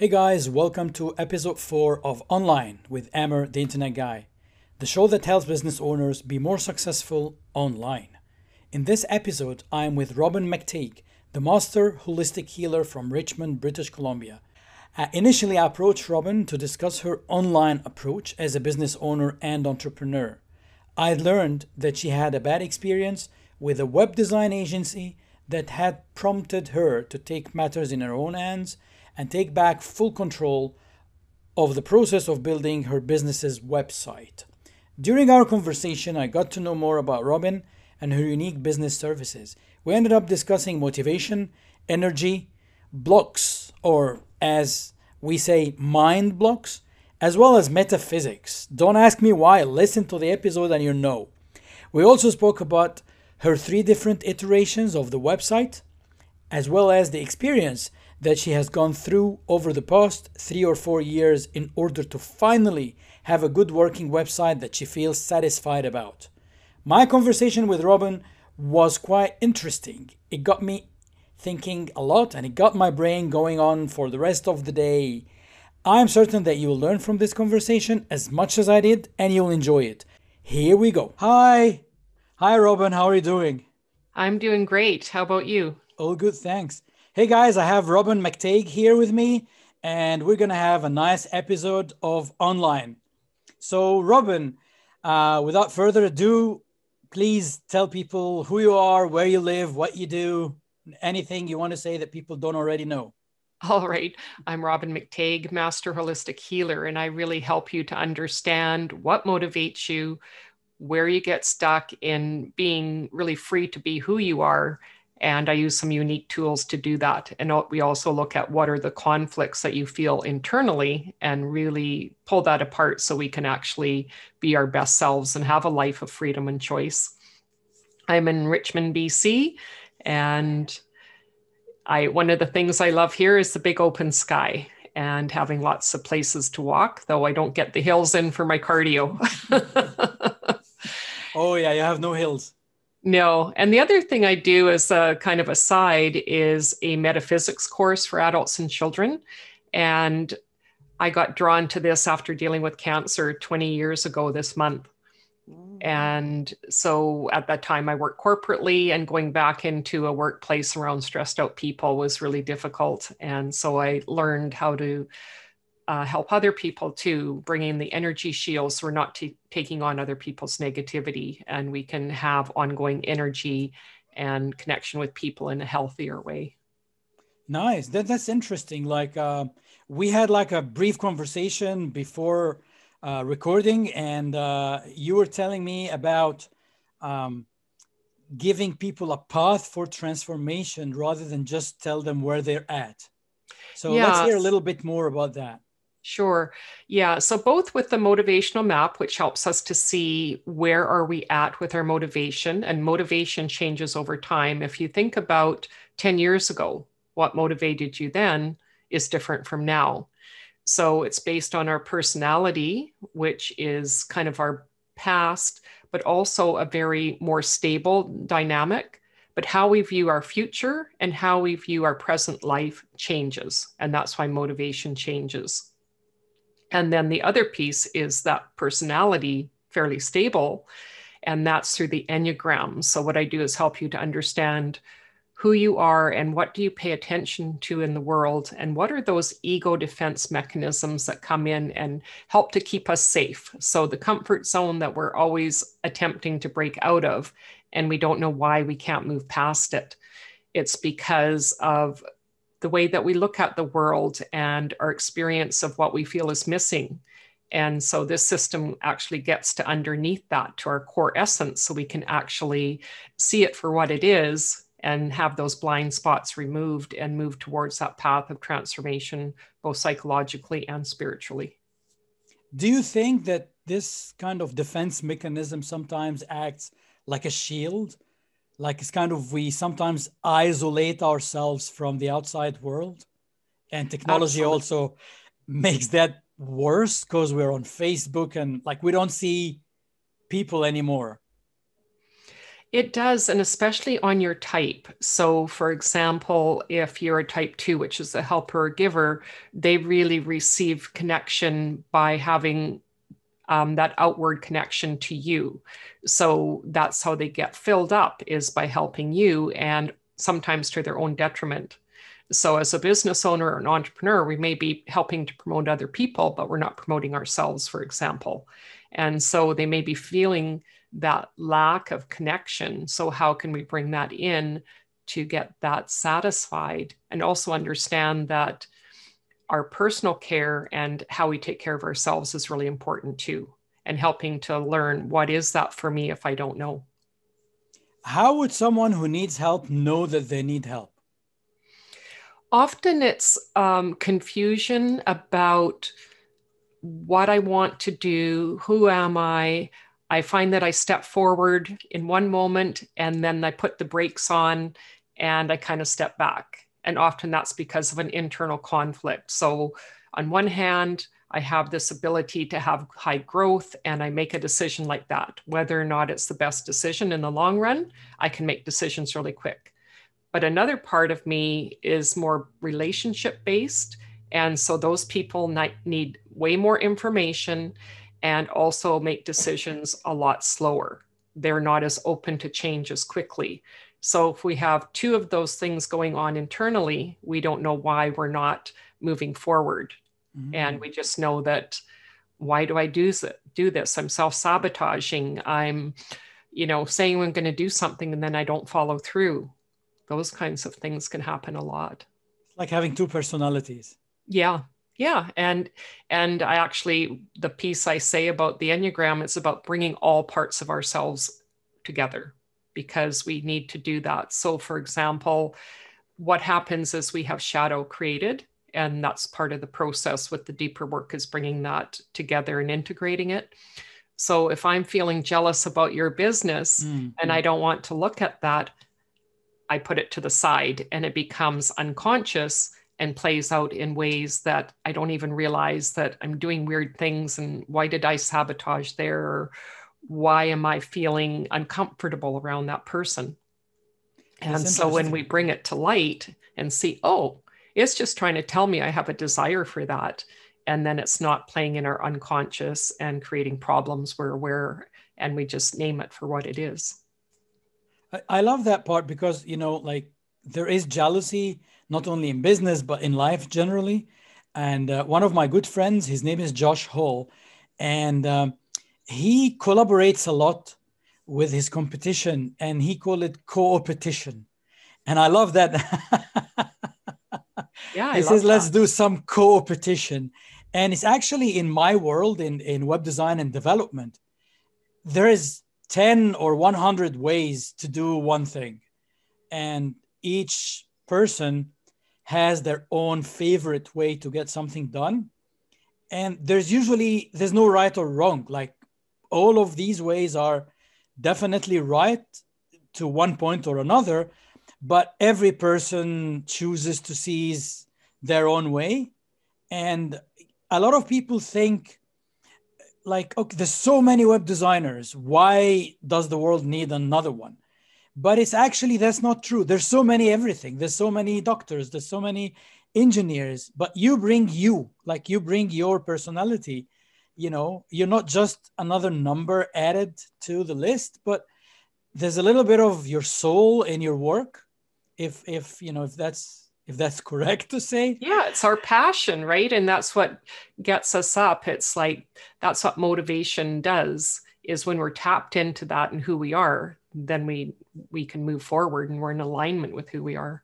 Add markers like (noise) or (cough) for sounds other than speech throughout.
Hey guys, welcome to episode 4 of Online with Amer, the Internet Guy, the show that helps business owners be more successful online. In this episode, I am with Robin McTeague, the master holistic healer from Richmond, British Columbia. Uh, initially, I approached Robin to discuss her online approach as a business owner and entrepreneur. I learned that she had a bad experience with a web design agency that had prompted her to take matters in her own hands and take back full control of the process of building her business's website. During our conversation, I got to know more about Robin and her unique business services. We ended up discussing motivation, energy, blocks, or as we say, mind blocks, as well as metaphysics. Don't ask me why, listen to the episode and you know. We also spoke about her three different iterations of the website, as well as the experience that she has gone through over the past three or four years in order to finally have a good working website that she feels satisfied about. My conversation with Robin was quite interesting. It got me thinking a lot and it got my brain going on for the rest of the day. I'm certain that you'll learn from this conversation as much as I did and you'll enjoy it. Here we go. Hi. Hi, Robin. How are you doing? I'm doing great. How about you? All good, thanks. Hey guys, I have Robin McTague here with me, and we're gonna have a nice episode of Online. So, Robin, uh, without further ado, please tell people who you are, where you live, what you do, anything you want to say that people don't already know. All right. I'm Robin McTague, Master Holistic Healer, and I really help you to understand what motivates you, where you get stuck in being really free to be who you are, and I use some unique tools to do that. And we also look at what are the conflicts that you feel internally and really pull that apart so we can actually be our best selves and have a life of freedom and choice. I'm in Richmond, BC, and I one of the things I love here is the big open sky and having lots of places to walk, though I don't get the hills in for my cardio. (laughs) oh yeah, you have no hills. No. And the other thing I do as a kind of aside is a metaphysics course for adults and children. And I got drawn to this after dealing with cancer 20 years ago this month. And so at that time, I worked corporately, and going back into a workplace around stressed out people was really difficult. And so I learned how to uh, help other people too, bringing the energy shields. So we're not t- taking on other people's negativity and we can have ongoing energy and connection with people in a healthier way. Nice. That, that's interesting. Like uh, we had like a brief conversation before uh, recording and uh, you were telling me about um, giving people a path for transformation rather than just tell them where they're at. So yeah. let's hear a little bit more about that. Sure. Yeah. So both with the motivational map, which helps us to see where are we at with our motivation, and motivation changes over time. If you think about 10 years ago, what motivated you then is different from now. So it's based on our personality, which is kind of our past, but also a very more stable dynamic. But how we view our future and how we view our present life changes. And that's why motivation changes. And then the other piece is that personality fairly stable. And that's through the Enneagram. So, what I do is help you to understand who you are and what do you pay attention to in the world and what are those ego defense mechanisms that come in and help to keep us safe so the comfort zone that we're always attempting to break out of and we don't know why we can't move past it it's because of the way that we look at the world and our experience of what we feel is missing. And so this system actually gets to underneath that to our core essence so we can actually see it for what it is and have those blind spots removed and move towards that path of transformation, both psychologically and spiritually. Do you think that this kind of defense mechanism sometimes acts like a shield like it's kind of we sometimes isolate ourselves from the outside world and technology Absolutely. also makes that worse because we're on facebook and like we don't see people anymore It does, and especially on your type. So, for example, if you're a type two, which is a helper or giver, they really receive connection by having um, that outward connection to you. So that's how they get filled up is by helping you, and sometimes to their own detriment. So, as a business owner or an entrepreneur, we may be helping to promote other people, but we're not promoting ourselves, for example. And so they may be feeling that lack of connection. So, how can we bring that in to get that satisfied and also understand that our personal care and how we take care of ourselves is really important too, and helping to learn what is that for me if I don't know. How would someone who needs help know that they need help? Often it's um, confusion about what I want to do, who am I, I find that I step forward in one moment and then I put the brakes on and I kind of step back. And often that's because of an internal conflict. So, on one hand, I have this ability to have high growth and I make a decision like that. Whether or not it's the best decision in the long run, I can make decisions really quick. But another part of me is more relationship based. And so those people need way more information and also make decisions a lot slower. They're not as open to change as quickly. So if we have two of those things going on internally, we don't know why we're not moving forward. Mm-hmm. And we just know that why do I do, do this? I'm self sabotaging. I'm, you know, saying I'm going to do something and then I don't follow through. Those kinds of things can happen a lot. It's Like having two personalities. Yeah, yeah and and i actually the piece i say about the enneagram is about bringing all parts of ourselves together because we need to do that. So for example what happens is we have shadow created and that's part of the process with the deeper work is bringing that together and integrating it. So if i'm feeling jealous about your business mm-hmm. and i don't want to look at that i put it to the side and it becomes unconscious and plays out in ways that I don't even realize that I'm doing weird things and why did I sabotage there? or why am I feeling uncomfortable around that person? and so when we bring it to light and see, oh, it's just trying to tell me I have a desire for that. And then it's not playing in our unconscious and creating problems where we're aware and we just name it for what it is. I love that part because, you know, like there is jealousy not only in business but in life generally. And uh, one of my good friends, his name is Josh Hall, and um, he collaborates a lot with his competition, and he call it co-opetition. And I love that. (laughs) yeah, he says, "Let's do some co-opetition," and it's actually in my world in in web design and development. There is 10 or 100 ways to do one thing and each person has their own favorite way to get something done and there's usually there's no right or wrong like all of these ways are definitely right to one point or another but every person chooses to seize their own way. And a lot of people think like okay there's so many web designers why does the world need another one? But it's actually that's not true. There's so many everything. There's so many doctors. There's so many engineers. But you bring you like you bring your personality you know you're not just another number added to the list but there's a little bit of your soul in your work if if you know if that's if that's (laughs) correct to say. Yeah it's our passion right? And that's what gets us up. It's like that's what motivation does is when we're tapped into that and who we are then we we can move forward and we're in alignment with who we are.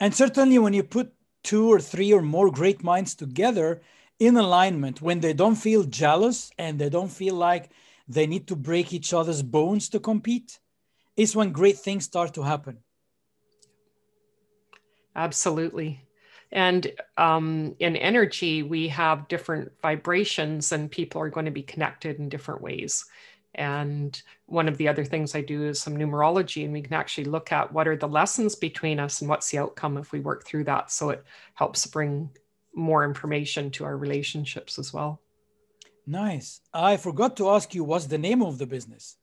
And certainly when you put two or three or more great minds together in alignment when they don't feel jealous and they don't feel like they need to break each other's bones to compete is when great things start to happen. Absolutely. And um, in energy we have different vibrations and people are going to be connected in different ways. And one of the other things I do is some numerology, and we can actually look at what are the lessons between us and what's the outcome if we work through that. So it helps bring more information to our relationships as well. Nice. I forgot to ask you what's the name of the business?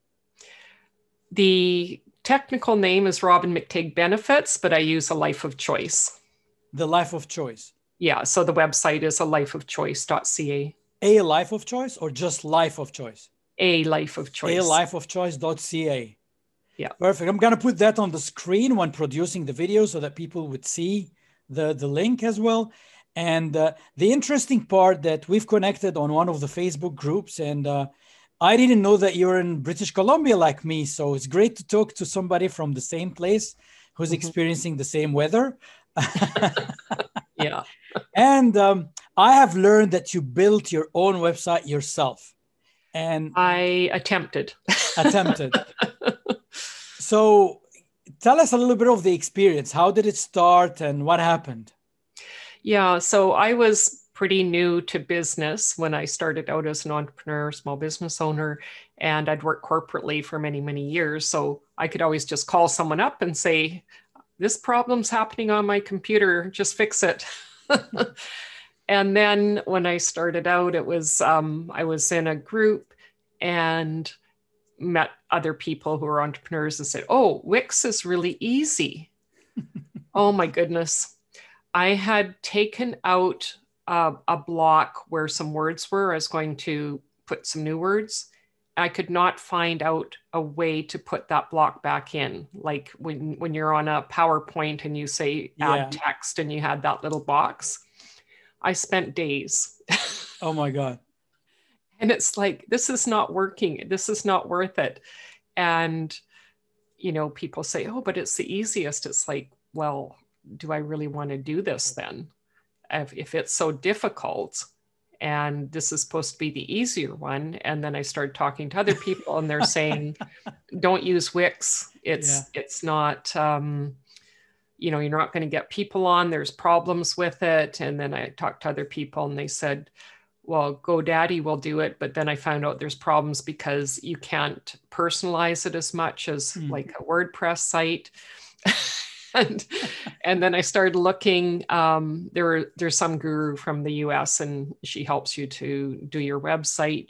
The technical name is Robin McTighe Benefits, but I use a life of choice. The life of choice. Yeah. So the website is a lifeofchoice.ca. A life of choice or just life of choice? A life of choice. A life of choice.ca. Yeah. Perfect. I'm going to put that on the screen when producing the video so that people would see the, the link as well. And uh, the interesting part that we've connected on one of the Facebook groups, and uh, I didn't know that you're in British Columbia like me. So it's great to talk to somebody from the same place who's mm-hmm. experiencing the same weather. (laughs) yeah. and um, I have learned that you built your own website yourself. And I attempted. (laughs) attempted. so tell us a little bit of the experience. How did it start and what happened? Yeah, so I was pretty new to business when I started out as an entrepreneur, small business owner, and I'd worked corporately for many, many years. So I could always just call someone up and say, This problem's happening on my computer, just fix it. (laughs) and then when I started out, it was um, I was in a group and met other people who are entrepreneurs and said, Oh, Wix is really easy. (laughs) oh my goodness I had taken out uh, a block where some words were. I was going to put some new words. I could not find out a way to put that block back in. Like when, when you're on a PowerPoint and you say add yeah. text and you had that little box. I spent days. (laughs) oh my God. and it's like, this is not working. This is not worth it. And, you know, people say, oh, but it's the easiest. It's like, well, do I really want to do this then? If, if it's so difficult and this is supposed to be the easier one. And then I start talking to other people and they're saying, (laughs) don't use Wix. It's, yeah. it's not, um, you know, you're not going to get people on. There's problems with it. And then I talked to other people and they said, well, GoDaddy will do it. But then I found out there's problems because you can't personalize it as much as mm. like a WordPress site. (laughs) and and then I started looking. Um, there there's some guru from the U.S. and she helps you to do your website.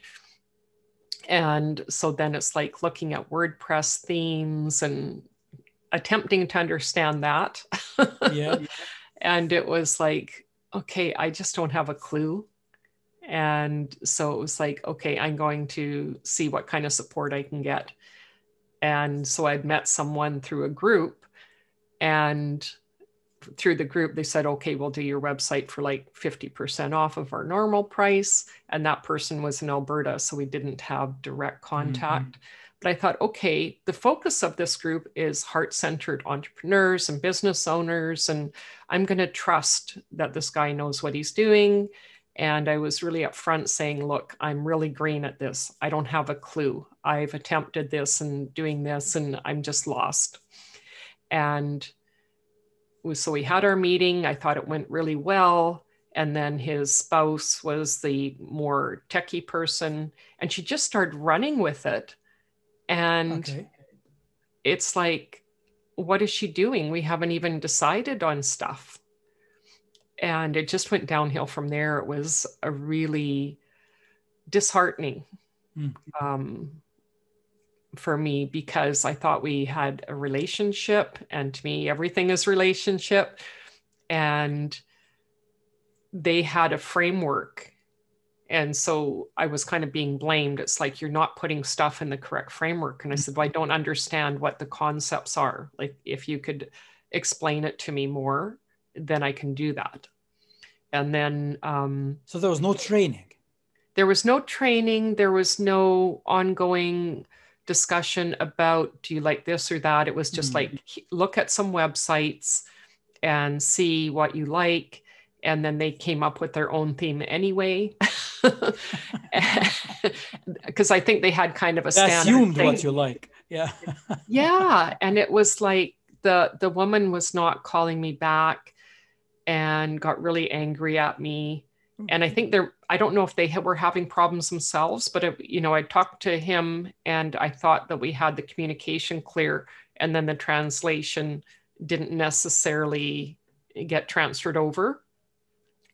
And so then it's like looking at WordPress themes and attempting to understand that. yeah. (laughs) and it was like, okay, I just don't have a clue. And so it was like, okay, I'm going to see what kind of support I can get. And so I'd met someone through a group and through the group they said okay we'll do your website for like 50% off of our normal price. And that person was in alberta so we didn't have direct contact. Mm-hmm. but i thought okay the focus of this group is heart-centered entrepreneurs and business owners and i'm going to trust that this guy knows what he's doing. And i was really upfront saying look i'm really green at this. I don't have a clue. I've attempted this and doing this and i'm just lost and so we had our meeting. I thought it went really well. And then his spouse was the more techie person, and she just started running with it. And okay. it's like, what is she doing? We haven't even decided on stuff. And it just went downhill from there. It was a really disheartening mm. um, for me because I thought we had a relationship, and to me, everything is relationship. And they had a framework. And so I was kind of being blamed. It's like, you're not putting stuff in the correct framework. And I said, Well, I don't understand what the concepts are. Like, if you could explain it to me more, then I can do that. And then. Um, so there was no training? There was no training. There was no ongoing discussion about do you like this or that. It was just mm like look at some websites and see what you like. And then they came up with their own theme anyway. (laughs) Because I think they had kind of a standard. Assumed thing. what you like. Yeah. yeah. (laughs) And it was like the the woman was not calling me back and got really angry at me and I think they're I don't know if they were having problems themselves, but it, you know I talked to him and I thought that we had the communication clear, and then the translation didn't necessarily get transferred over.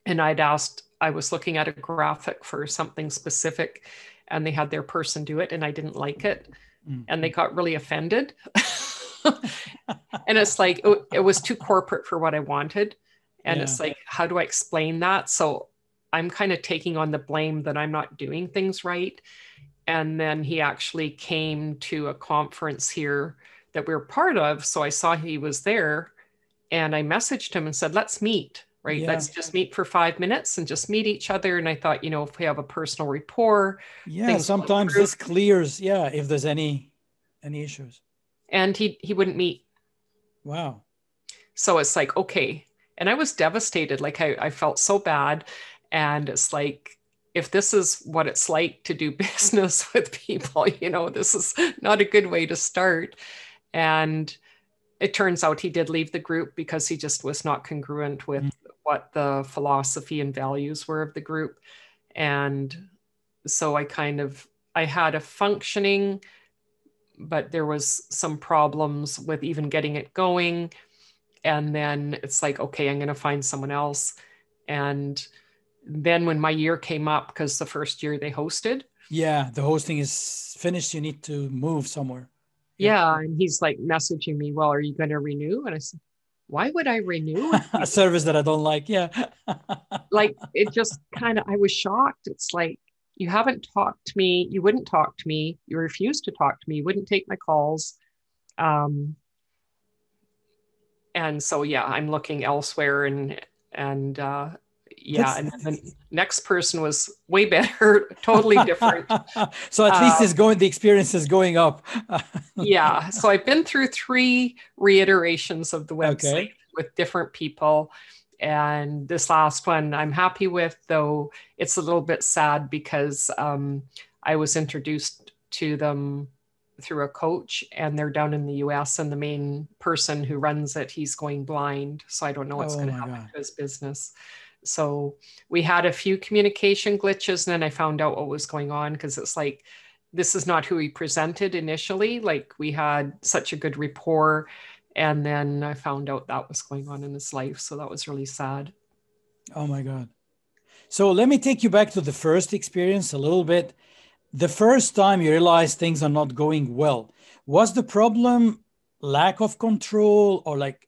And I'd asked, I was looking at a graphic for something specific, and they had their person do it, and I didn't like it, mm-hmm. and they got really offended. and it's like it, it, was too corporate for what I wanted. And Yeah. it's like, how do I explain that? So I'm kind of taking on the blame that I'm not doing things right. And then he actually came to a conference here that we are part of. So I saw he was there and I messaged him and said, let's meet, right? Yeah. Let's just meet for five minutes and just meet each other. And I thought, you know, if we have a personal rapport, Yeah, sometimes this clears, yeah, if there's any any issues. and he he wouldn't meet. Wow. So it's like, okay. And I was devastated. Like I, I felt so bad. And it's like, if this is what it's like to do (laughs) business with people, you know, this is not a good way to start. And it turns out he did leave the group because he just was not congruent with Mm. what the philosophy and values were of the group. And so I kind of I had a functioning, but there was some problems with even getting it going. And then it's like, okay, I'm going to find someone else. And then when my year came up, because the first year they hosted, Yeah, the hosting is finished. You need to move somewhere. Yeah. yeah, and he's like messaging me, well, are you going to renew? And I said, why would I renew? (laughs) a service that I don't like. Yeah. (laughs) like it just kind of i was shocked it's like you haven't talked to me you wouldn't talk to me you refused to talk to me you wouldn't take my calls um and so yeah i'm looking elsewhere and and uh yeah That's- and then the next person was way better (laughs) totally different (laughs) so at least Uh, it's going. The experience is going up. (laughs) yeah so i've been through three reiterations of the website Okay. with different people and this last one i'm happy with though it's a little bit sad because um, i was introduced to them through a coach and they're down in the us and the main person who runs it he's going blind so i don't know what's Oh going to happen God. to his business so we had a few communication glitches and then i found out what was going on because it's like this is not who he presented initially. Like we had such a good rapport. And then I found out that was going on in his life. So that was really sad. Oh my God. So let me take you back to the first experience a little bit. The first time you realized things are not going well, was the problem lack of control or like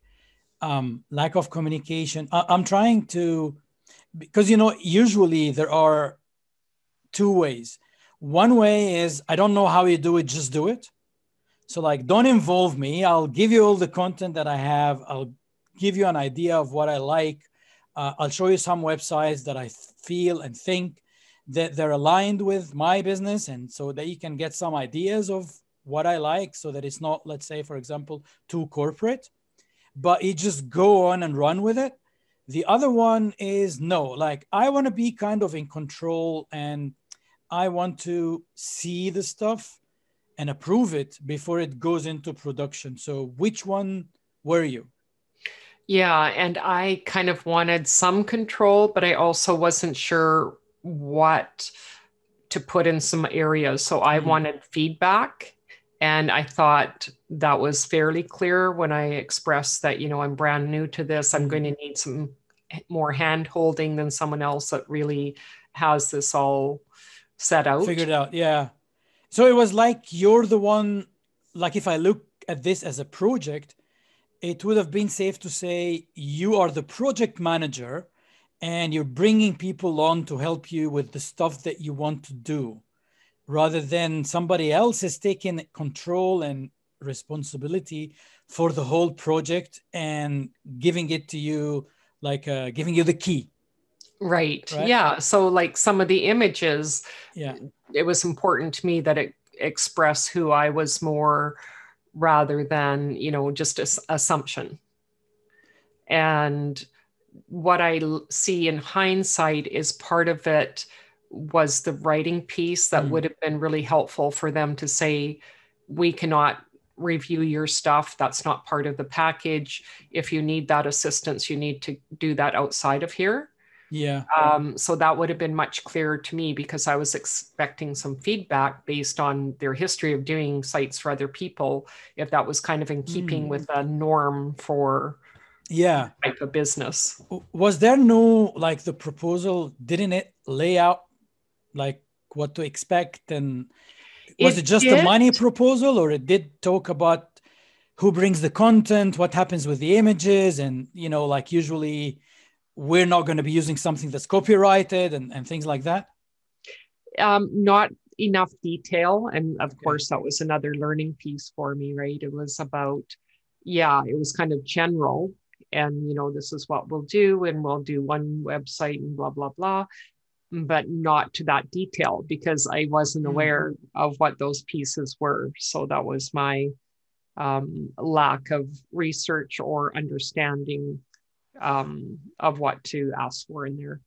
um, lack of communication? I- I'm trying to, because you know, usually there are two ways. One way is I don't know how you do it, just do it. So, like, don't involve me. I'll give you all the content that I have. I'll give you an idea of what I like. Uh, I'll show you some websites that I feel and think that they're aligned with my business, and so that you can get some ideas of what I like, so that it's not, let's say, for example, too corporate. But you just go on and run with it. The other one is no, like I want to be kind of in control and I want to see the stuff and approve it before it goes into production. So, which one were you? Yeah. And I kind of wanted some control, but I also wasn't sure what to put in some areas. So I Mm. wanted feedback. And I thought that was fairly clear when I expressed that, you know, I'm brand new to this. I'm Mm. going to need some more hand holding than someone else that really has this all set out. Figured out. Yeah. So it was like you're the one, like if I look at this as a project, it would have been safe to say you are the project manager and you're bringing people on to help you with the stuff that you want to do rather than somebody else is taking control and responsibility for the whole project and giving it to you like uh, giving you the key Right. Right? Yeah. So, like some of the images, yeah it was important to me that it express who I was more rather than, you know, just as assumption. And what I l- see in hindsight is part of it was the writing piece that Mm. would have been really helpful for them to say, we cannot review your stuff. That's not part of the package. If you need that assistance, you need to do that outside of here. yeah Um, so that would have been much clearer to me because I was expecting some feedback based on their history of doing sites for other people, if that was kind of in keeping Mm. with a norm for yeah type of business. Was there no like the proposal didn't it lay out like what to expect and was It it, just a money proposal or it did talk about who brings the content, what happens with the images, and you know, like usually we're not going to be using something that's copyrighted and, and things like that? Um, not enough detail. And of okay. course, that was another learning piece for me, right? It was about, yeah, it was kind of general. And, you know, this is what we'll do, and we'll do one website and blah, blah, blah, but not to that detail because I wasn't mm-hmm. aware of what those pieces were. So that was my um, lack of research or understanding um, of what to ask for in there.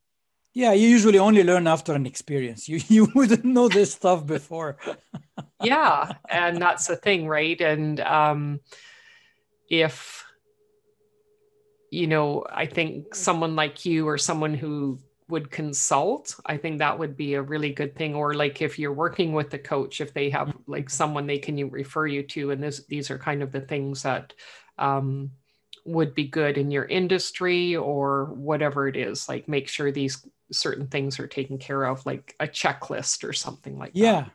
Yeah, you usually only learn after an experience. You (laughs) you wouldn't know this stuff before. (laughs) yeah, and that's the thing, right? And um, if you know, I think someone like you or someone who would consult, I think that would be a really good thing. Or like if you're working with the coach, if they have like someone they can refer you to, and this these are kind of the things that um, would be good in your industry or whatever it is. Like make sure these certain things are taken care of, like a checklist or something like yeah. that. Yeah.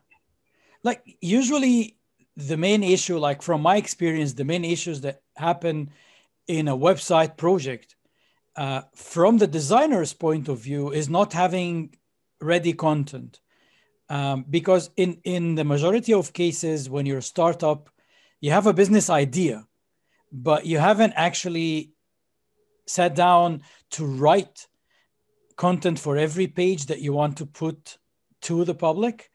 Like usually the main issue, like from my experience, the main issues that happen in a website project uh, from the designer's point of view is not having ready content. Um, because in, in the majority of cases, when you're a startup, you have a business idea, but you haven't actually sat down to write content for every page that you want to put to the public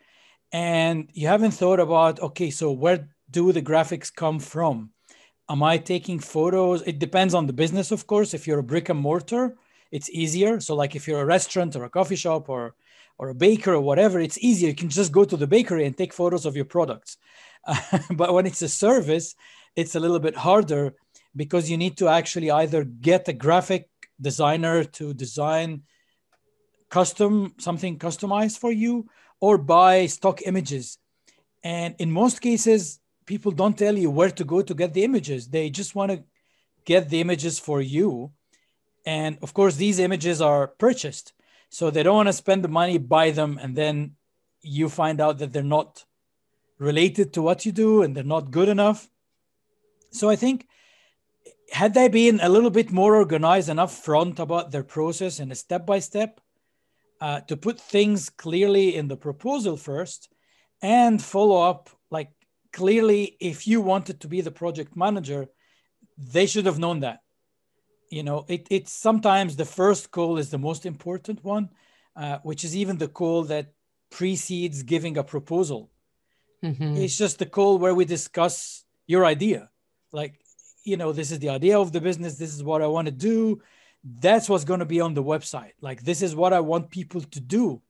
and you haven't thought about okay so where do the graphics come from am i taking photos? It depends on the business of course. If you're a brick and mortar it's easier. So like if you're a restaurant or a coffee shop or or a baker or whatever it's easier. You can just go to the bakery and take photos of your products. (laughs) But when it's a service it's a little bit harder because you need to actually either get a graphic designer to design custom something customized for you or buy stock images. And in most cases people don't tell you where to go to get the images. They just want to get the images for you. And of course these images are purchased. So they don't want to spend the money buy them and then you find out that they're not related to what you do and they're not good enough. So i think had they been a little bit more organized and upfront about their process and a step by step uh, to put things clearly in the proposal first and follow up clearly if you wanted to be the project manager they should have known that. You know it, it's sometimes the first call is the most important one uh, which is even the call that precedes giving a proposal. Mm-hmm. it's just the call where we discuss your idea. Like you know this is the idea of the business this is what i want to do that's what's going to be on the website. Like this is what i want people to do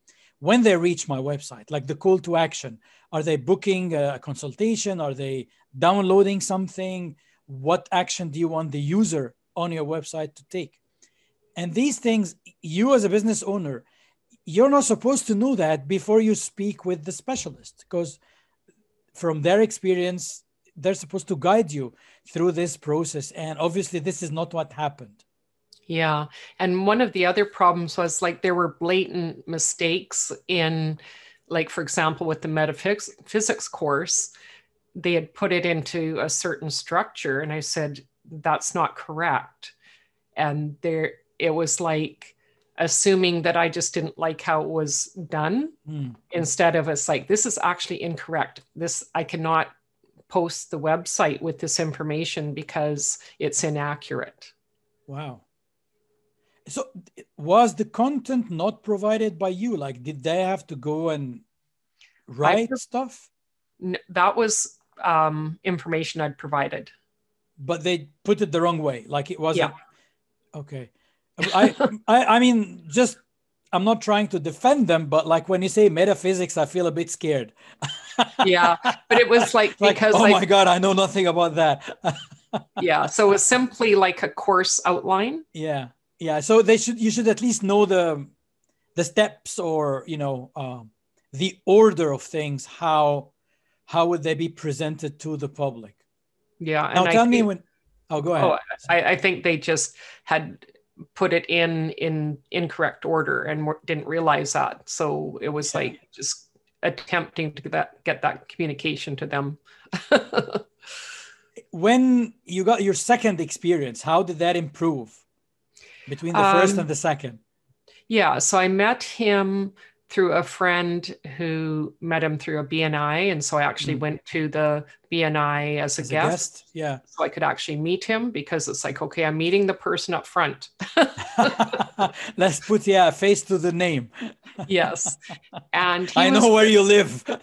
when they reach my website like the call to action are they booking a consultation? Are they downloading something? What action do you want the user on your website to take? And these things you as a business owner you're not supposed to know that before you speak with the specialist because from their experience they're supposed to guide you through this process. And obviously this is not what happened yeah. And one of the other problems was like there were blatant mistakes in, like, for example, with the metaphysics course, they had put it into a certain structure. And I said, that's not correct. And there, it was like, assuming that I just didn't like how it was done mm. instead of it's like, this is actually incorrect. This, I cannot post the website with this information because it's inaccurate. Wow so was the content not provided by you? Like did they have to go and write I, stuff? That was um, information i'd provided. But they put it the wrong way like it wasn't yeah. okay. I, I i mean just i'm not trying to defend them but like when you say metaphysics i feel a bit scared. (laughs) Yeah but it was like because like, oh like, my god i know nothing about that. (laughs) Yeah so it was simply like a course outline. Yeah yeah so they should you should at least know the the steps or you know uh, the order of things how how would they be presented to the public. Yeah now tell me when oh go ahead. Oh, I, I think they just had put it in in incorrect order and didn't realize that. So it was like just attempting to get that get that communication to them. (laughs) When you got your second experience, how did that improve between the um, first and the second? Yeah, so I met him through a friend who met him through a BNI. And so I actually mm. went to the BNI as a, as guest. a guest. Yeah. So I could actually meet him because it's like, okay, I'm meeting the person up front. (laughs) Let's put yeah, a face to the name. yes. (laughs) And I know where you live. (laughs)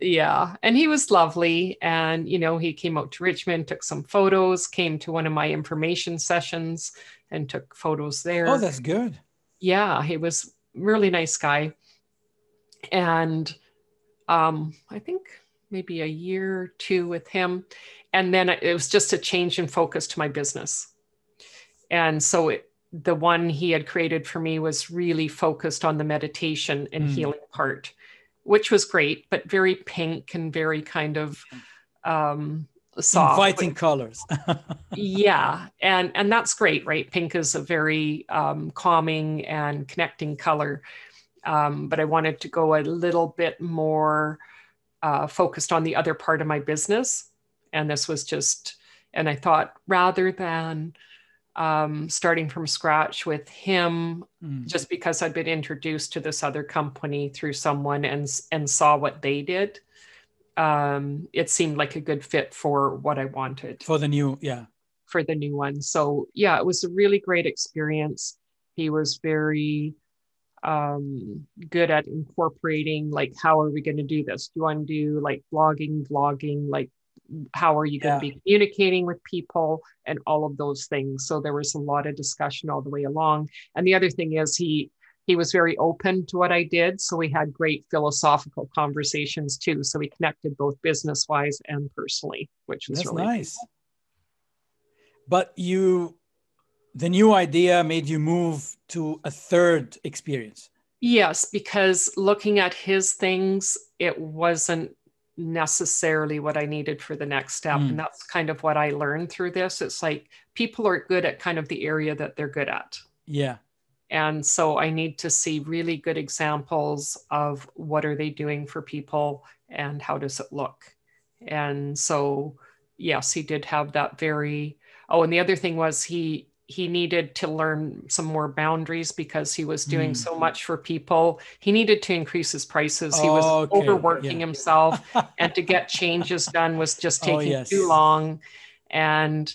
yeah and he was lovely and you know he came out to richmond took some photos came to one of my information sessions and took photos there. oh that's good. Yeah he was really nice guy. And um i think maybe a year or two with him and then it was just a change in focus to my business. And so it, the one he had created for me was really focused on the meditation and mm. healing part which was great, but very pink and very kind of um, soft. Inviting colors. (laughs) yeah, and and that's great, right? Pink is a very um, calming and connecting color, um, but I wanted to go a little bit more uh, focused on the other part of my business, and this was just. And I thought rather than um, starting from scratch with him mm. just because I'd been introduced to this other company through someone and and saw what they did. Um, it seemed like a good fit for what I wanted for the new, yeah, for the new one. So yeah, it was a really great experience. He was very um, good at incorporating like how are we going to do this? Do you want to do like blogging, vlogging, like how are you going to be communicating with people and all of those things. So there was a lot of discussion all the way along. And the other thing is he he was very open to what i did. So we had great philosophical conversations too. So we connected both business wise and personally which was That's really nice. cool. but you the new idea made you move to a third experience. Yes because looking at his things it wasn't necessarily what I needed for the next step. Mm. And that's kind of what I learned through this. It's like people are good at kind of the area that they're good at. Yeah. And so I need to see really good examples of what are they doing for people and how does it look. And so yes, he did have that very oh, and the other thing was he he needed to learn some more boundaries because he was doing mm. so much for people. He needed to increase his prices. He was okay. overworking yeah. himself, (laughs) and to get changes done was just oh, taking oh, yes. too long. And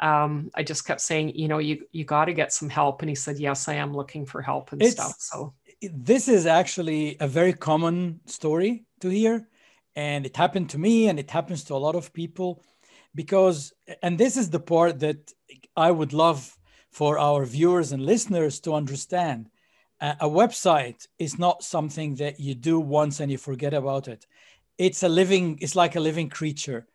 um, I just kept saying, you know, you you got to get some help. And he said, yes, I am looking for help and it's, stuff. So this is actually a very common story to hear, and it happened to me, and it happens to a lot of people because and this is the part that I would love for our viewers and listeners to understand. Uh, a website is not something that you do once and you forget about it. It's a living, it's like a living creature.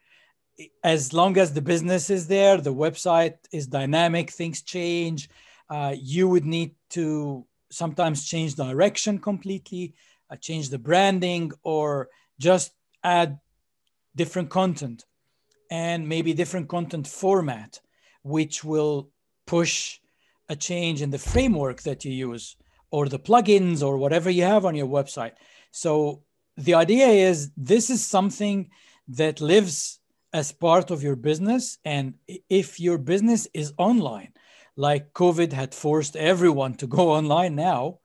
As long as the business is there, the website is dynamic, things change. Uh, you would need to sometimes change direction completely, uh, change the branding, or just add different content and maybe different content format which will push a change in the framework that you use or the plugins or whatever you have on your website. So the idea is this is something that lives as part of your business. And if your business is online, like COVID had forced everyone to go online now,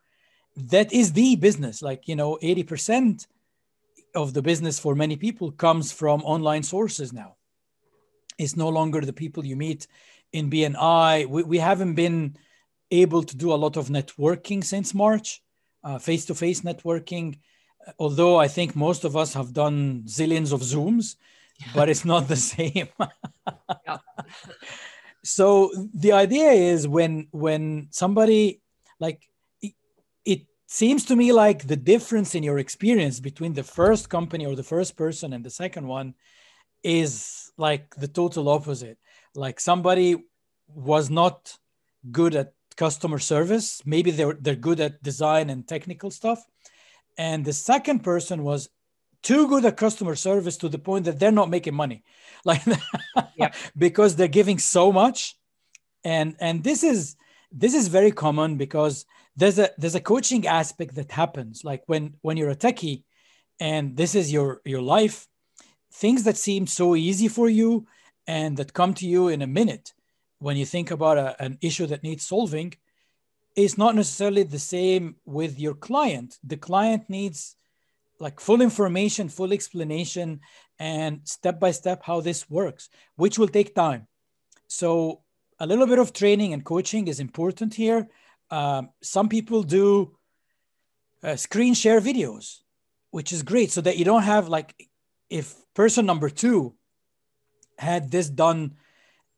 that is the business. Like, you know, 80% of the business for many people comes from online sources now. It's no longer the people you meet in BNI. We, we haven't been able to do a lot of networking since March, face to face networking. Uh, although I think most of us have done zillions of Zooms, but it's not the (laughs) same. so the idea is when when somebody like it, it seems to me like the difference in your experience between the first company or the first person and the second one is like the total opposite. Like somebody was not good at customer service. Maybe they're they're good at design and technical stuff. And the second person was too good at customer service to the point that they're not making money. (laughs) Like yeah. because they're giving so much. And and this is this is very common because there's a there's a coaching aspect that happens. Like when when you're a techie and this is your your life things that seem so easy for you and that come to you in a minute when you think about a, an issue that needs solving is not necessarily the same with your client. The client needs like full information, full explanation, and step by step how this works, which will take time. So, a little bit of training and coaching is important here. Um, some people do uh, screen share videos, which is great, so that you don't have like if person number two had this done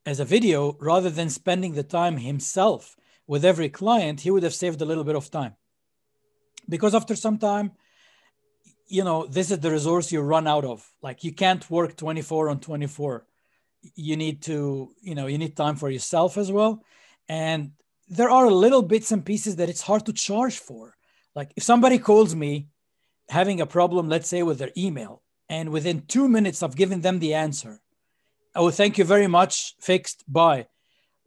as a video rather than spending the time himself with every client, he would have saved a little bit of time. Because after some time, you know, this is the resource you run out of. Like you can't work 24 on 24. You need to, you know, you need time for yourself as well. And there are little bits and pieces that it's hard to charge for. Like if somebody calls me having a problem, let's say with their email, and within two minutes of giving them the answer. Oh, thank you very much. Fixed. Bye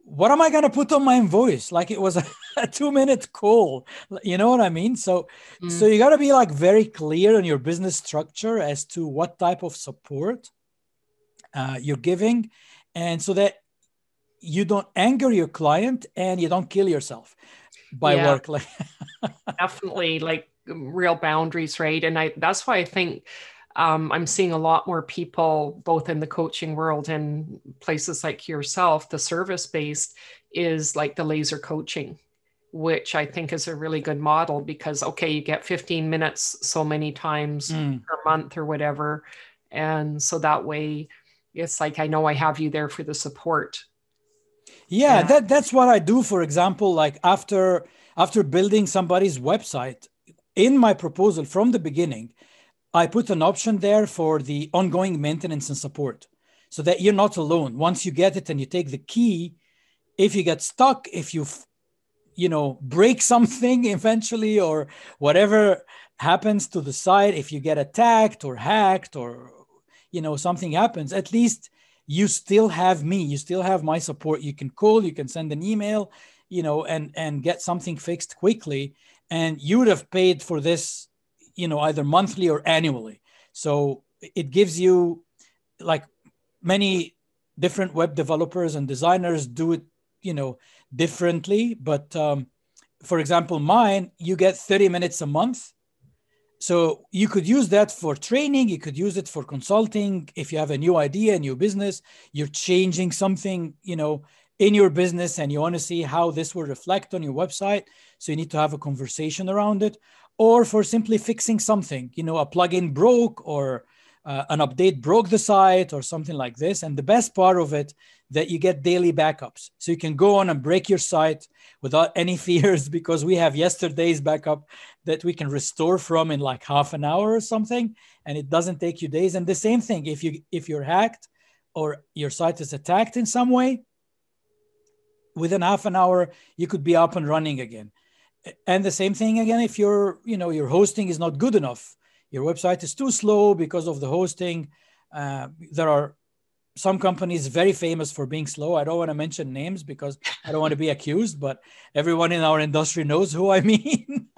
what am I going to put on my invoice? Like it was (laughs) a, a, two minute call. You know what I mean? So, mm. so you got to be like very clear on your business structure as to what type of support uh, you're giving, and so that you don't anger your client and you don't kill yourself by yeah, work. (laughs) Definitely, like real boundaries, right? And I that's why I think um, I'm seeing a lot more people, both in the coaching world and places like yourself, the service based is like the laser coaching, which I think is a really good model because, okay, you get 15 minutes so many times mm. per month or whatever. And so that way, it's like I know I have you there for the support. Yeah, yeah. that that's what I do. For example, like after after building somebody's website, in my proposal from the beginning, I put an option there for the ongoing maintenance and support so that you're not alone. Once you get it and you take the key, if you get stuck, if you, you know, break (laughs) something eventually or whatever happens to the site, if you get attacked or hacked or, you know, something happens, at least you still have me. You still have my support. You can call, you can send an email, you know, and and get something fixed quickly. And you would have paid for this you know either monthly or annually. So it gives you like many different web developers and designers do it you know differently. But um, for example mine you get 30 minutes a month. So you could use that for training. You could use it for consulting. If you have a new idea a new business you're changing something you know in your business and you want to see how this will reflect on your website. So you need to have a conversation around it or for simply fixing something, you know, a plugin broke or uh, an update broke the site or something like this. And the best part of it that you get daily backups. So you can go on and break your site without any (laughs) fears because we have yesterday's backup that we can restore from in like half an hour or something and it doesn't take you days. And the same thing if you if you're hacked or your site is attacked in some way, within half an hour you could be up and running again and the same thing again if your you know your hosting is not good enough your website is too slow because of the hosting uh, there are some companies very famous for being slow. I don't want to mention names because i don't want to be accused but everyone in our industry knows who i (laughs) mean.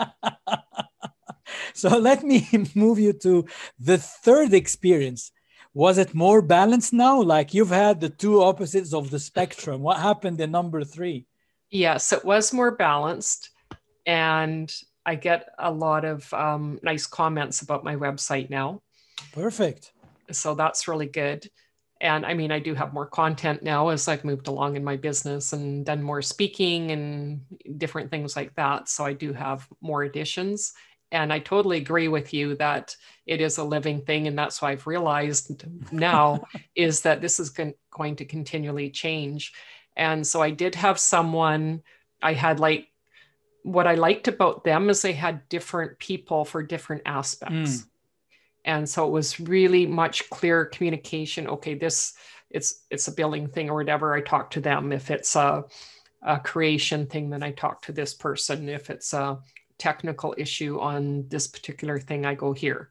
So let me (laughs) move you to the third experience. Was it more balanced now? Like you've had the two opposites of the spectrum. What happened in number three? Yes it was more balanced and I get a lot of um, nice comments about my website now. Perfect. So that's really good. And I mean, I do have more content now as I've moved along in my business and done more speaking and different things like that. So I do have more additions. And I totally agree with you that it is a living thing. And that's why I've realized now (laughs) is that this is going to continually change. And so I did have someone, I had like what I liked about them is they had different people for different aspects. Mm. And so it was really much clearer communication. Okay, this it's it's a billing thing or whatever. I talk to them. If it's a, a creation thing, then I talk to this person. If it's a technical issue on this particular thing, I go here.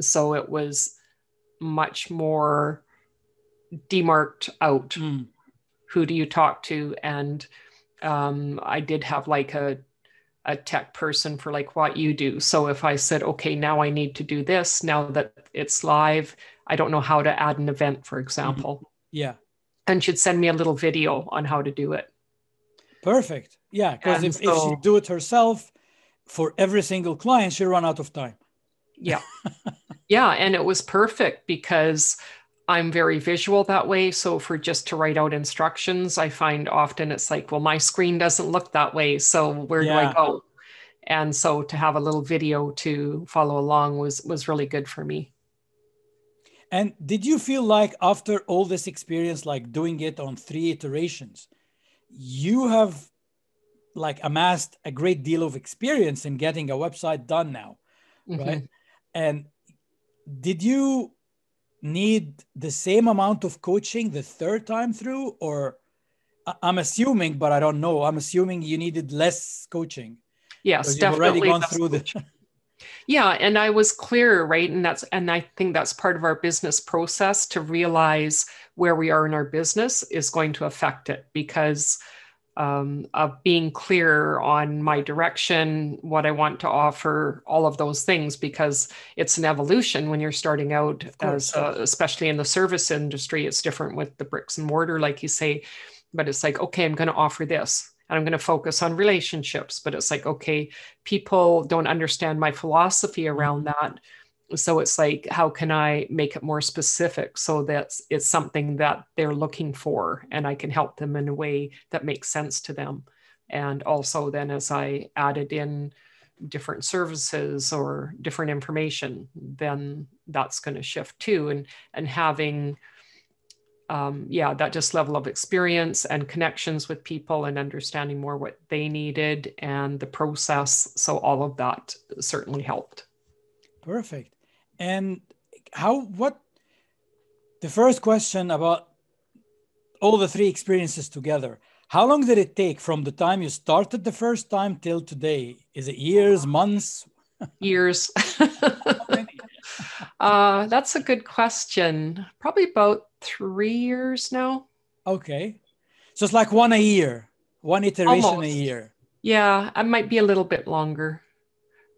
So it was much more demarked out. Mm. Who do you talk to? And um, I did have like a a tech person for like what you do. So if I said, okay, now I need to do this, now that it's live, I don't know how to add an event, for example. Mm-hmm. Yeah. And she'd send me a little video on how to do it. Perfect. Yeah. Because if, so, if she do it herself for every single client, she'll run out of time. Yeah. yeah. And it was perfect because I'm very visual that way. So for just to write out instructions, I find often it's like, well, my screen doesn't look that way. So where yeah. do I go? And so to have a little video to follow along was was really good for me. And did you feel like after all this experience, like doing it on three iterations, you have like amassed a great deal of experience in getting a website done now, mm-hmm. right? And did you need the same amount of coaching the third time through or i'm assuming but i don't know. I'm assuming you needed less coaching. Yes definitely already gone through the yeah and i was clear right? And that's and i think that's part of our business process to realize where we are in our business is going to affect it because um, of being clear on my direction, what I want to offer, all of those things, because it's an evolution when you're starting out, as especially in the service industry. It's different with the bricks and mortar, like you say, but it's like, okay, I'm going to offer this and I'm going to focus on relationships. But it's like, okay, people don't understand my philosophy around mm-hmm. that so it's like how can i make it more specific so that it's something that they're looking for and i can help them in a way that makes sense to them? And also then as i added in different services or different information then that's going to shift too. And and having um, yeah that just level of experience and connections with people and understanding more what they needed and the process. So all of that certainly helped. Perfect and how what the first question about all the three experiences together how long did it take from the time you started the first time till today? Is it years months? Years. (laughs) (laughs) Uh, that's a good question. Probably about three years now. Okay. So it's like one a year one iteration Almost. a year. Yeah it might be a little bit longer.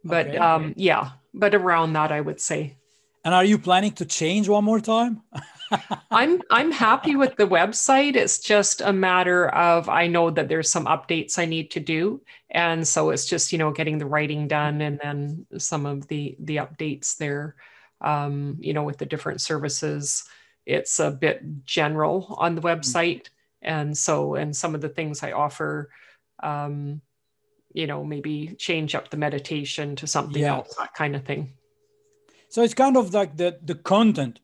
But okay. um, yeah but around that, I would say. And are you planning to change one more time? (laughs) I'm I'm happy with the website. It's just a matter of I know that there's some updates I need to do, and so it's just you know getting the writing done and then some of the the updates there. Um, you know, with the different services, it's a bit general on the mm. website, and so and some of the things I offer. Um, you know, maybe change up the meditation to something yeah. else, that kind of thing. So it's kind of like the the content.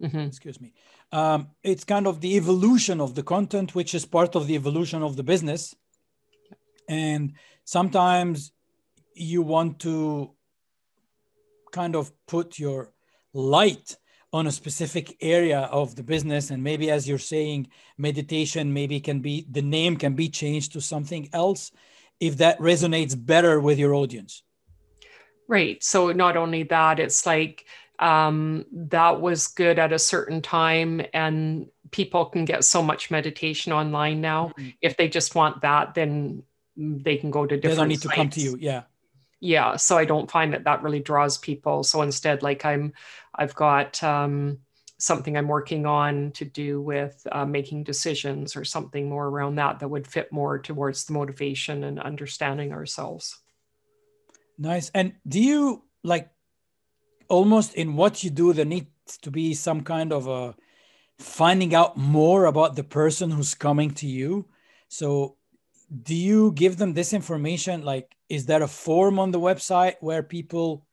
Mm-hmm. Excuse me. Um, it's kind of the evolution of the content, which is part of the evolution of the business. And sometimes you want to kind of put your light on a specific area of the business and maybe as you're saying meditation maybe can be the name can be changed to something else if that resonates better with your audience. Right. So not only that, it's like um, that was good at a certain time, and people can get so much meditation online now. Mm-hmm. If they just want that, then they can go to different. They don't need sites. to come to you. Yeah. Yeah. So I don't find that that really draws people. So instead, like I'm, I've got. Um, something I'm working on to do with uh, making decisions or something more around that that would fit more towards the motivation and understanding ourselves. Nice. And do you like almost in what you do, there needs to be some kind of a finding out more about the person who's coming to you? So do you give them this information? Like, is there a form on the website where people,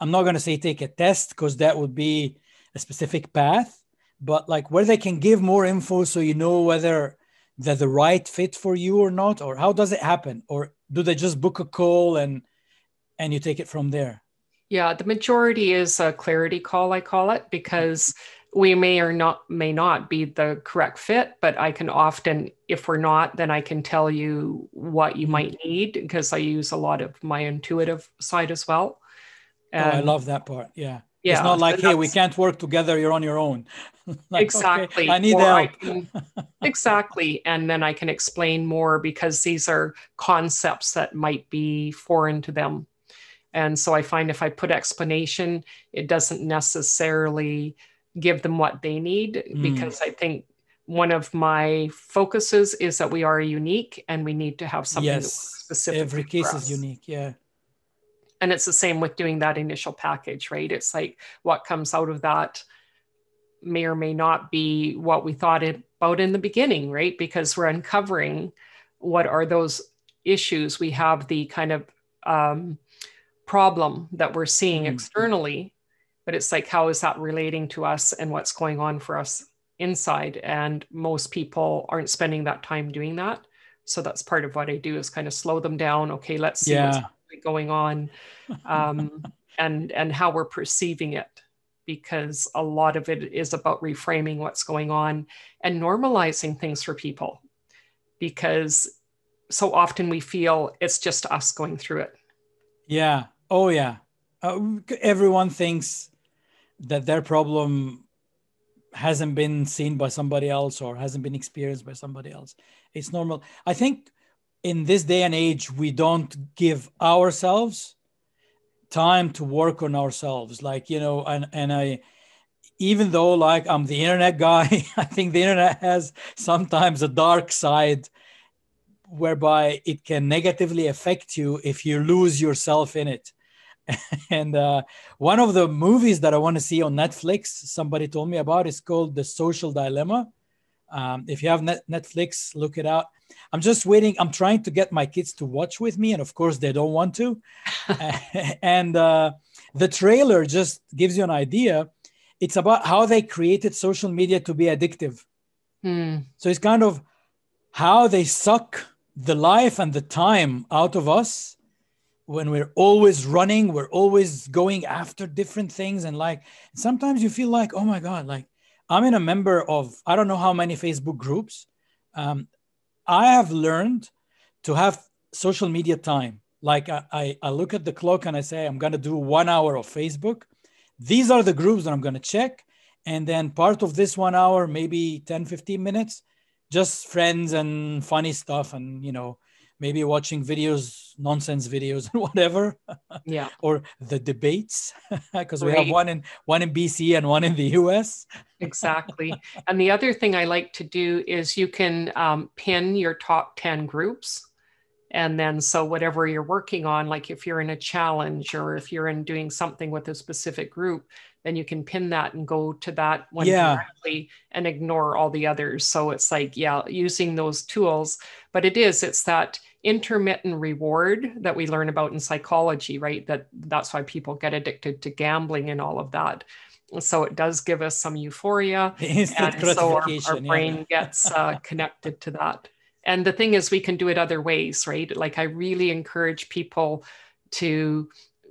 I'm not going to say take a test because that would be a specific path, but like where they can give more info so you know whether they're the right fit for you or not, or how does it happen? Or do they just book a call and and you take it from there? Yeah, the majority is a clarity call, I call it, because we may or not may not be the correct fit, but I can often, if we're not, then I can tell you what you might mm-hmm. need because I use a lot of my intuitive side as well. And, oh, I love that part. Yeah Yeah, it's not like, hey, we can't work together. You're on your own. (laughs) like, exactly. Okay, I need or help. I can, (laughs) exactly. And then I can explain more because these are concepts that might be foreign to them. And so I find if I put explanation, it doesn't necessarily give them what they need mm. because I think one of my focuses is that we are unique and we need to have something yes, specific. Every case is unique. Yeah and it's the same with doing that initial package right? It's like what comes out of that may or may not be what we thought about in the beginning right? Because we're uncovering what are those issues we have the kind of um, problem that we're seeing mm-hmm. externally. But it's like how is that relating to us and what's going on for us inside? And most people aren't spending that time doing that. So that's part of what i do is kind of slow them down. Okay let's see yeah. what's going on um, and and how we're perceiving it because a lot of it is about reframing what's going on and normalizing things for people. Because so often we feel it's just us going through it. Yeah. Oh yeah. Uh, everyone thinks that their problem hasn't been seen by somebody else or hasn't been experienced by somebody else. It's normal. I think in this day and age we don't give ourselves time to work on ourselves. Like you know and and i even though like i'm the internet guy (laughs) i think the internet has sometimes a dark side whereby it can negatively affect you if you lose yourself in it. (laughs) And uh, one of the movies that i want to see on netflix somebody told me about is called the social dilemma. Um, if you have Net- netflix look it out I'm just waiting. I'm trying to get my kids to watch with me, and of course they don't want to. (laughs) and uh, the trailer just gives you an idea. It's about how they created social media to be addictive. Hmm. So it's kind of how they suck the life and the time out of us when we're always running, we're always going after different things. And like sometimes you feel like, oh my God, like I'm in a member of I don't know how many Facebook groups. Um, I have learned to have social media time. Like I, I, look at the clock and I say, I'm going to do one hour of Facebook. These are the groups that I'm going to check. And then part of this one hour, maybe 10, 15 minutes, just friends and funny stuff and, you know, maybe watching videos, nonsense videos, and (laughs) whatever. Yeah. or the debates, (laughs) because we have one in one in BC and one in the US. (laughs) exactly. And the other thing I like to do is you can um, pin your top ten groups. And then, so whatever you're working on, like if you're in a challenge or if you're in doing something with a specific group, then you can pin that and go to that one yeah. directly and ignore all the others. So it's like, yeah, using those tools. But it is, it's that intermittent reward that we learn about in psychology, right? That that's why people get addicted to gambling and all of that. So it does give us some euphoria, (laughs) and so our, our brain yeah. gets uh, (laughs) connected to that. And the thing is, we can do it other ways, right? Like I really encourage people to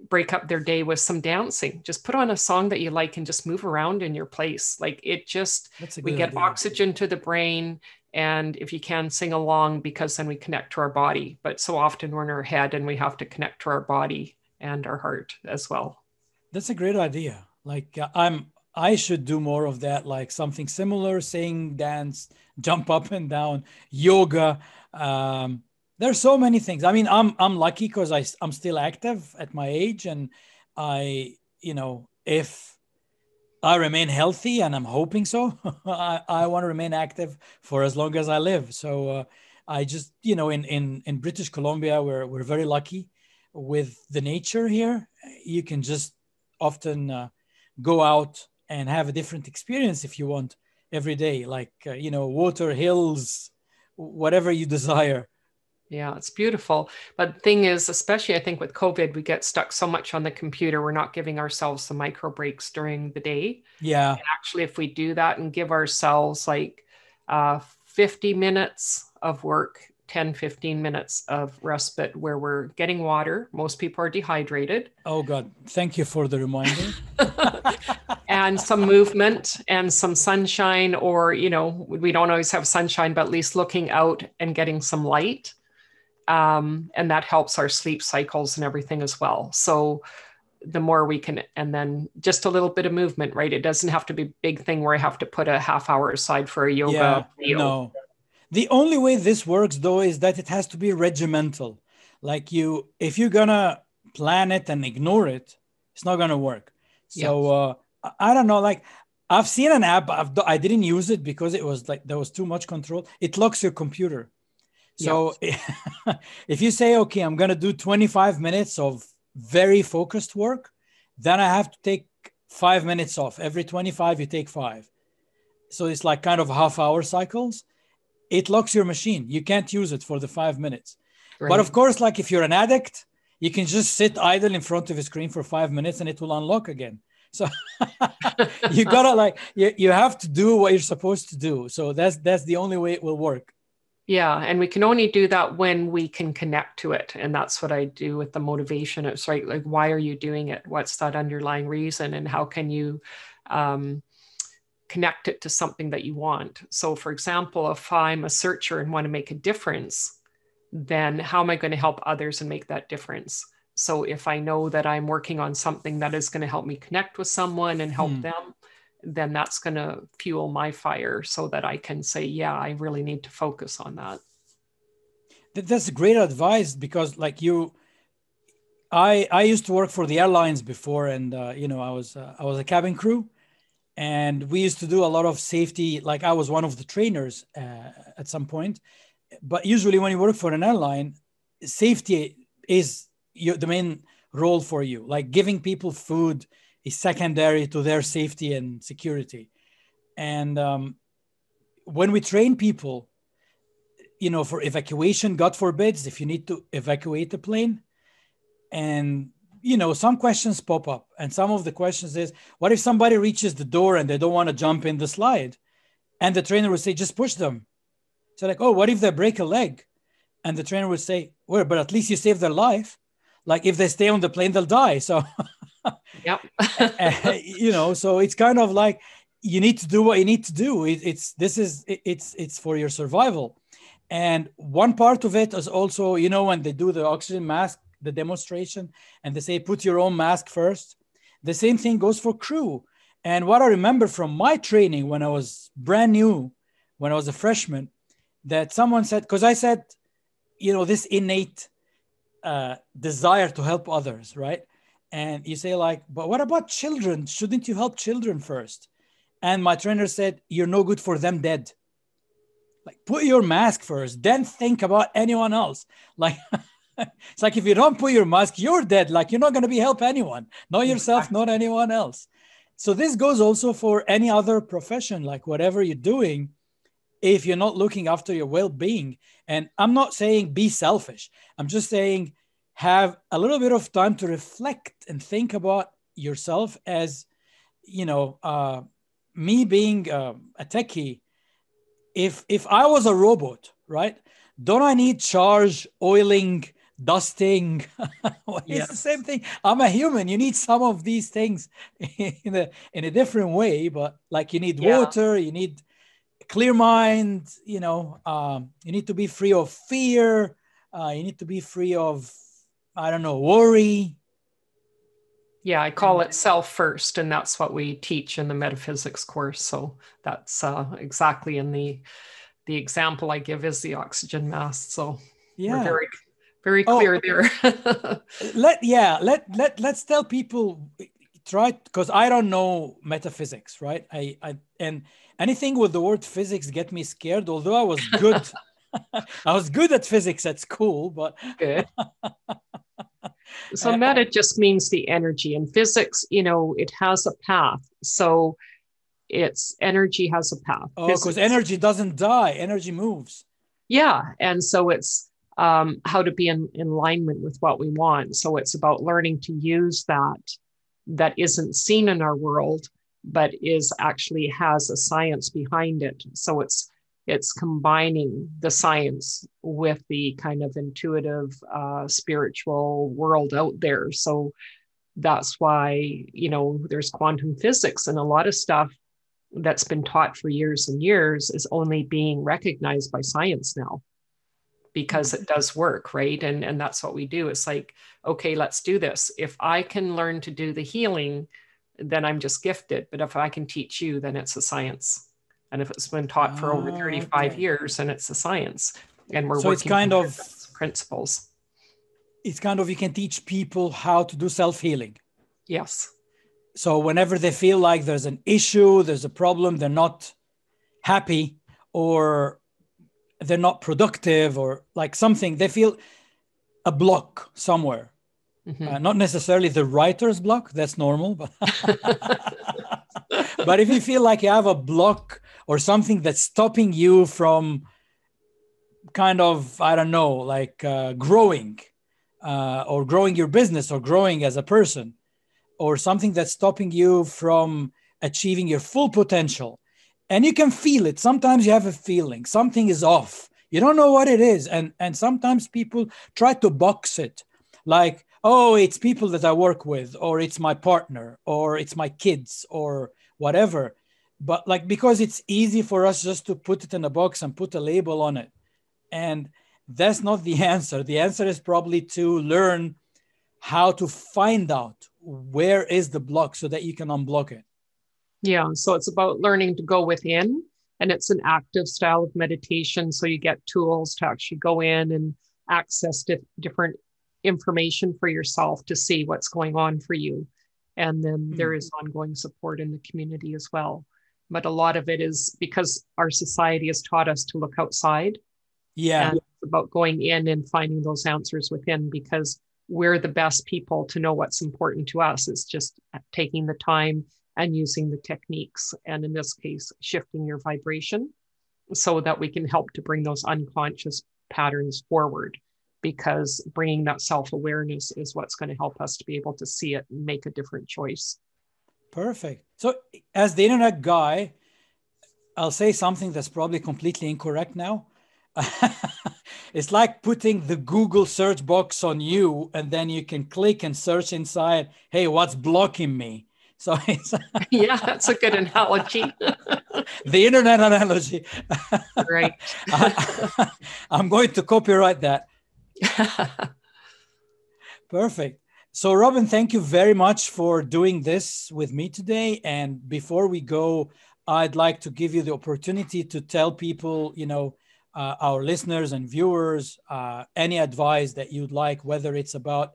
break up their day with some dancing. Just put on a song that you like and just move around in your place. Like it just we get idea. oxygen to the brain and if you can sing along because then we connect to our body but so often we're in our head and we have to connect to our body and our heart as well that's a great idea like uh, i'm i should do more of that like something similar sing dance (laughs) jump up and down yoga um, there's so many things i mean i'm i'm lucky because I I'm still active at my age and i you know if I remain healthy, and I'm hoping so. (laughs) I, I want to remain active for as long as I live. So uh, I just, you know, in in in British Columbia, we're we're very lucky with the nature here. You can just often uh, go out and have a different experience if you want every day, like uh, you know, water, hills, whatever you (laughs) desire. Yeah, it's beautiful. But the thing is, especially I think with COVID, we get stuck so much on the computer, we're not giving ourselves some micro breaks during the day. Yeah. And actually, if we do that and give ourselves like uh, 50 minutes of work, 10, 15 minutes of respite where we're getting water, most people are dehydrated. Oh, God. Thank you for the reminder. (laughs) (laughs) and some movement and some sunshine, or, you know, we don't always have sunshine, but at least looking out and getting some light um, and that helps our sleep cycles and everything as well. So the more we can and then just a little bit of movement right it doesn't have to be a big thing where i have to put a half hour aside for a yoga yeah, no the only way this works though is that it has to be regimental like you if you're gonna plan it and ignore it it's not gonna work so uh i don't know like i've seen an app I've, i didn't use it because it was like there was too much control it locks your computer so (laughs) if you say okay i'm gonna do 25 minutes of very focused work, then I have to take five minutes off. Every 25, you take five. So it's like kind of half hour cycles. It locks your machine. You can't use it for the five minutes. Right. But of course, like if you're an addict, you can just sit idle in front of a screen for five minutes and it will unlock again. So (laughs) you gotta like you, you have to do what you're supposed to do. So that's that's the only way it will work. Yeah, and we can only do that when we can connect to it. And that's what I do with the motivation. It's right, like, why are you doing it? What's that underlying reason? And how can you um, connect it to something that you want? So, for example, if I'm a searcher and want to make a difference, then how am I going to help others and make that difference? So, if I know that I'm working on something that is going to help me connect with someone and help hmm. them, then that's going to fuel my fire so that I can say, yeah, I really need to focus on that. That's great advice because, like you, I I used to work for the airlines before, and uh, you know I was uh, I was a cabin crew, and we used to do a lot of safety. Like I was one of the trainers uh, at some point, but usually when you work for an airline, safety is your, the main role for you. Like giving people food, is secondary to their safety and security. And um, when we train people, you know, for evacuation, God forbids, if you need to evacuate the plane, and you know, some questions pop up, and some of the questions is, what if somebody reaches the door and they don't want to jump in the slide, and the trainer would say, just push them. So like, oh, what if they break a leg, and the trainer would say, well, but at least you saved their life. Like if they stay on the plane, they'll die. So (laughs) Yep. (laughs) Eh, eh, you know, so it's kind of like you need to do what you need to do. It, it's this is it, it's it's for your survival. And one part of it is also, you know, when they do the oxygen mask, the demonstration, and they say put your own mask first. The same thing goes for crew. And what I remember from my training when I was brand new, when I was a freshman, that someone said, because I said, you know, this innate uh, desire to help others, right? and you say like but what about children shouldn't you help children first and my trainer said you're no good for them dead like put your mask first then think about anyone else like (laughs) (laughs) it's like if you don't put your mask you're dead. Like you're not going to be help anyone. Not yourself not anyone else. So this goes also for any other profession like whatever you're doing if you're not looking after your well-being. And i'm not saying be selfish. I'm just saying have a little bit of time to reflect and think about yourself as you know uh, me being uh, a techie. If if i was a robot right don't i need charge oiling dusting (laughs) it's yes. the same thing i'm a human you need some of these things (laughs) in a in a different way but like you need yeah. water you need clear mind you know um, you need to be free of fear uh, you need to be free of I don't know, worry. Yeah, I call it self first, and that's what we teach in the metaphysics course. So that's uh, exactly in the the example I give is the oxygen mask. So yeah, very very oh, clear oh, there. (laughs) let yeah, let let let's tell people try because I don't know metaphysics, right? I, I and anything with the word physics get me scared. Although I was good, (laughs) I was good at physics at school, but good. (laughs) So uh, meta just means the energy. In physics, you know, it has a path. So it's energy has a path. Oh, because energy doesn't die, energy moves. Yeah. And so it's um, how to be in, in alignment with what we want. So it's about learning to use that that isn't seen in our world, but is actually has a science behind it. So it's it's combining the science with the kind of intuitive uh, spiritual world out there so that's why you know there's quantum physics and a lot of stuff that's been taught for years and years is only being recognized by science now because it does work, right? And and that's what we do. It's like, okay, let's do this. If I can learn to do the healing, then I'm just gifted. But if I can teach you, then it's a science. And if it's been taught for over ah, 35 okay. years, then it's a science. And we're so working it's kind of principles. It's kind of you can teach people how to do self-healing. Yes. So whenever they feel like there's an issue, there's a problem, they're not happy or they're not productive or like something, they feel a block somewhere. Mm-hmm. Uh, not necessarily the writer's block, that's normal, but (laughs) but if you feel like you have a block or something that's stopping you from kind of I don't know, like uh, growing uh, or growing your business or growing as a person, or something that's stopping you from achieving your full potential, and you can feel it. Sometimes you have a feeling something is off. You don't know what it is, and and sometimes people try to box it, like oh, it's people that I work with, or it's my partner, or it's my kids, or whatever. But like, because it's easy for us just to put it in a box and put a label on it. And that's not the (laughs) answer. The answer is probably to learn how to find out where is the block so that you can unblock it. Yeah. So it's about learning to go within and it's an active style of meditation. So you get tools to actually go in and access different information for yourself to see what's going on for you. And then mm-hmm. there is ongoing support in the community as well. But a lot of it is because our society has taught us to look outside. Yeah. And it's about going in and finding those answers within because we're the best people to know what's important to us. It's just taking the time and using the techniques. And in this case, shifting your vibration so that we can help to bring those unconscious patterns forward because bringing that self awareness is what's going to help us to be able to see it and make a different choice. Perfect. So, as the internet guy, I'll say something that's probably completely incorrect now. (laughs) it's like putting the Google search box on you, and then you can click and search inside, hey, what's blocking me? (laughs) So it's (laughs) yeah, that's a good analogy. (laughs) the internet analogy. right. I'm going to copyright that. Perfect. So, Robin, thank you very much for doing this with me today. And before we go, I'd like to give you the opportunity to tell people, you know, uh, our listeners and viewers, uh, any advice that you'd like, whether it's about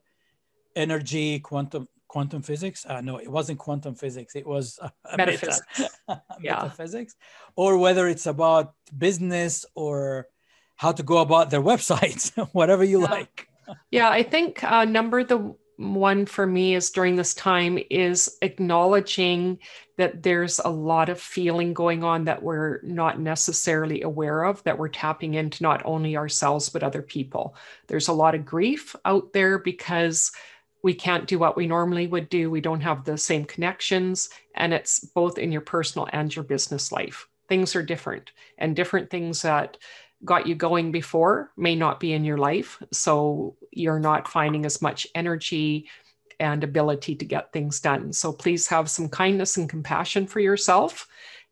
energy, quantum quantum physics. Uh, no, it wasn't quantum physics. It was uh, metaphysics. Meta, (laughs) yeah. metaphysics, or whether it's about business or how to go about their (laughs) websites, (laughs) whatever you yeah. like. yeah, I think uh, number the one for me is during this time is acknowledging that there's a lot of feeling going on that we're not necessarily aware of that we're tapping into not only ourselves but other people there's a lot of grief out there because we can't do what we normally would do we don't have the same connections and it's both in your personal and your business life things are different and different things that got you going before may not be in your life. So you're not finding as much energy and ability to get things done. So please have some kindness and compassion for yourself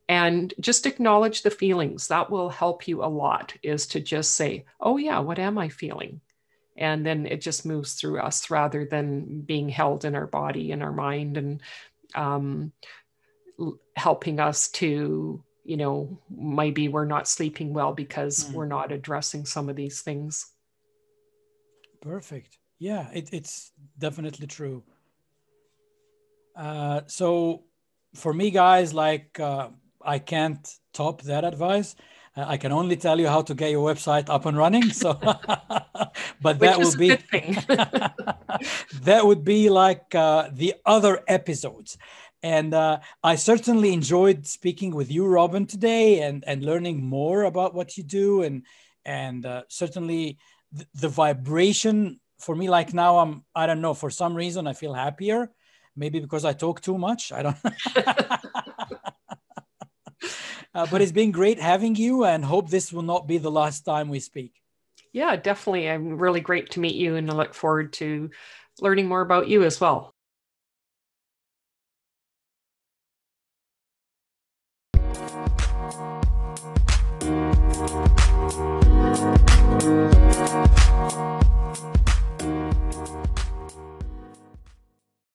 and just acknowledge the feelings. That will help you a lot, is to just say, oh, yeah, what am I feeling? And then it just moves through us rather than being held in our body and our mind and um, helping us to you know, maybe we're not sleeping well because mm. we're not addressing some of these things. Perfect. Yeah, it, it's definitely true. Uh, so for me, guys, like uh, I can't top that advice. Uh, I can only tell you how to get your website up and running. So, (laughs) but that would be (laughs) that would be like uh, the other episodes. And uh, I certainly enjoyed speaking with you, Robin, today, and and learning more about what you do, and and uh, certainly the, the vibration for me. Like now, I'm I don't know for some reason I feel happier, maybe because I talk too much. I don't. (laughs) uh, but it's been great having you, and hope this will not be the last time we speak. Yeah, definitely. I'm really great to meet you, and I look forward to learning more about you as well.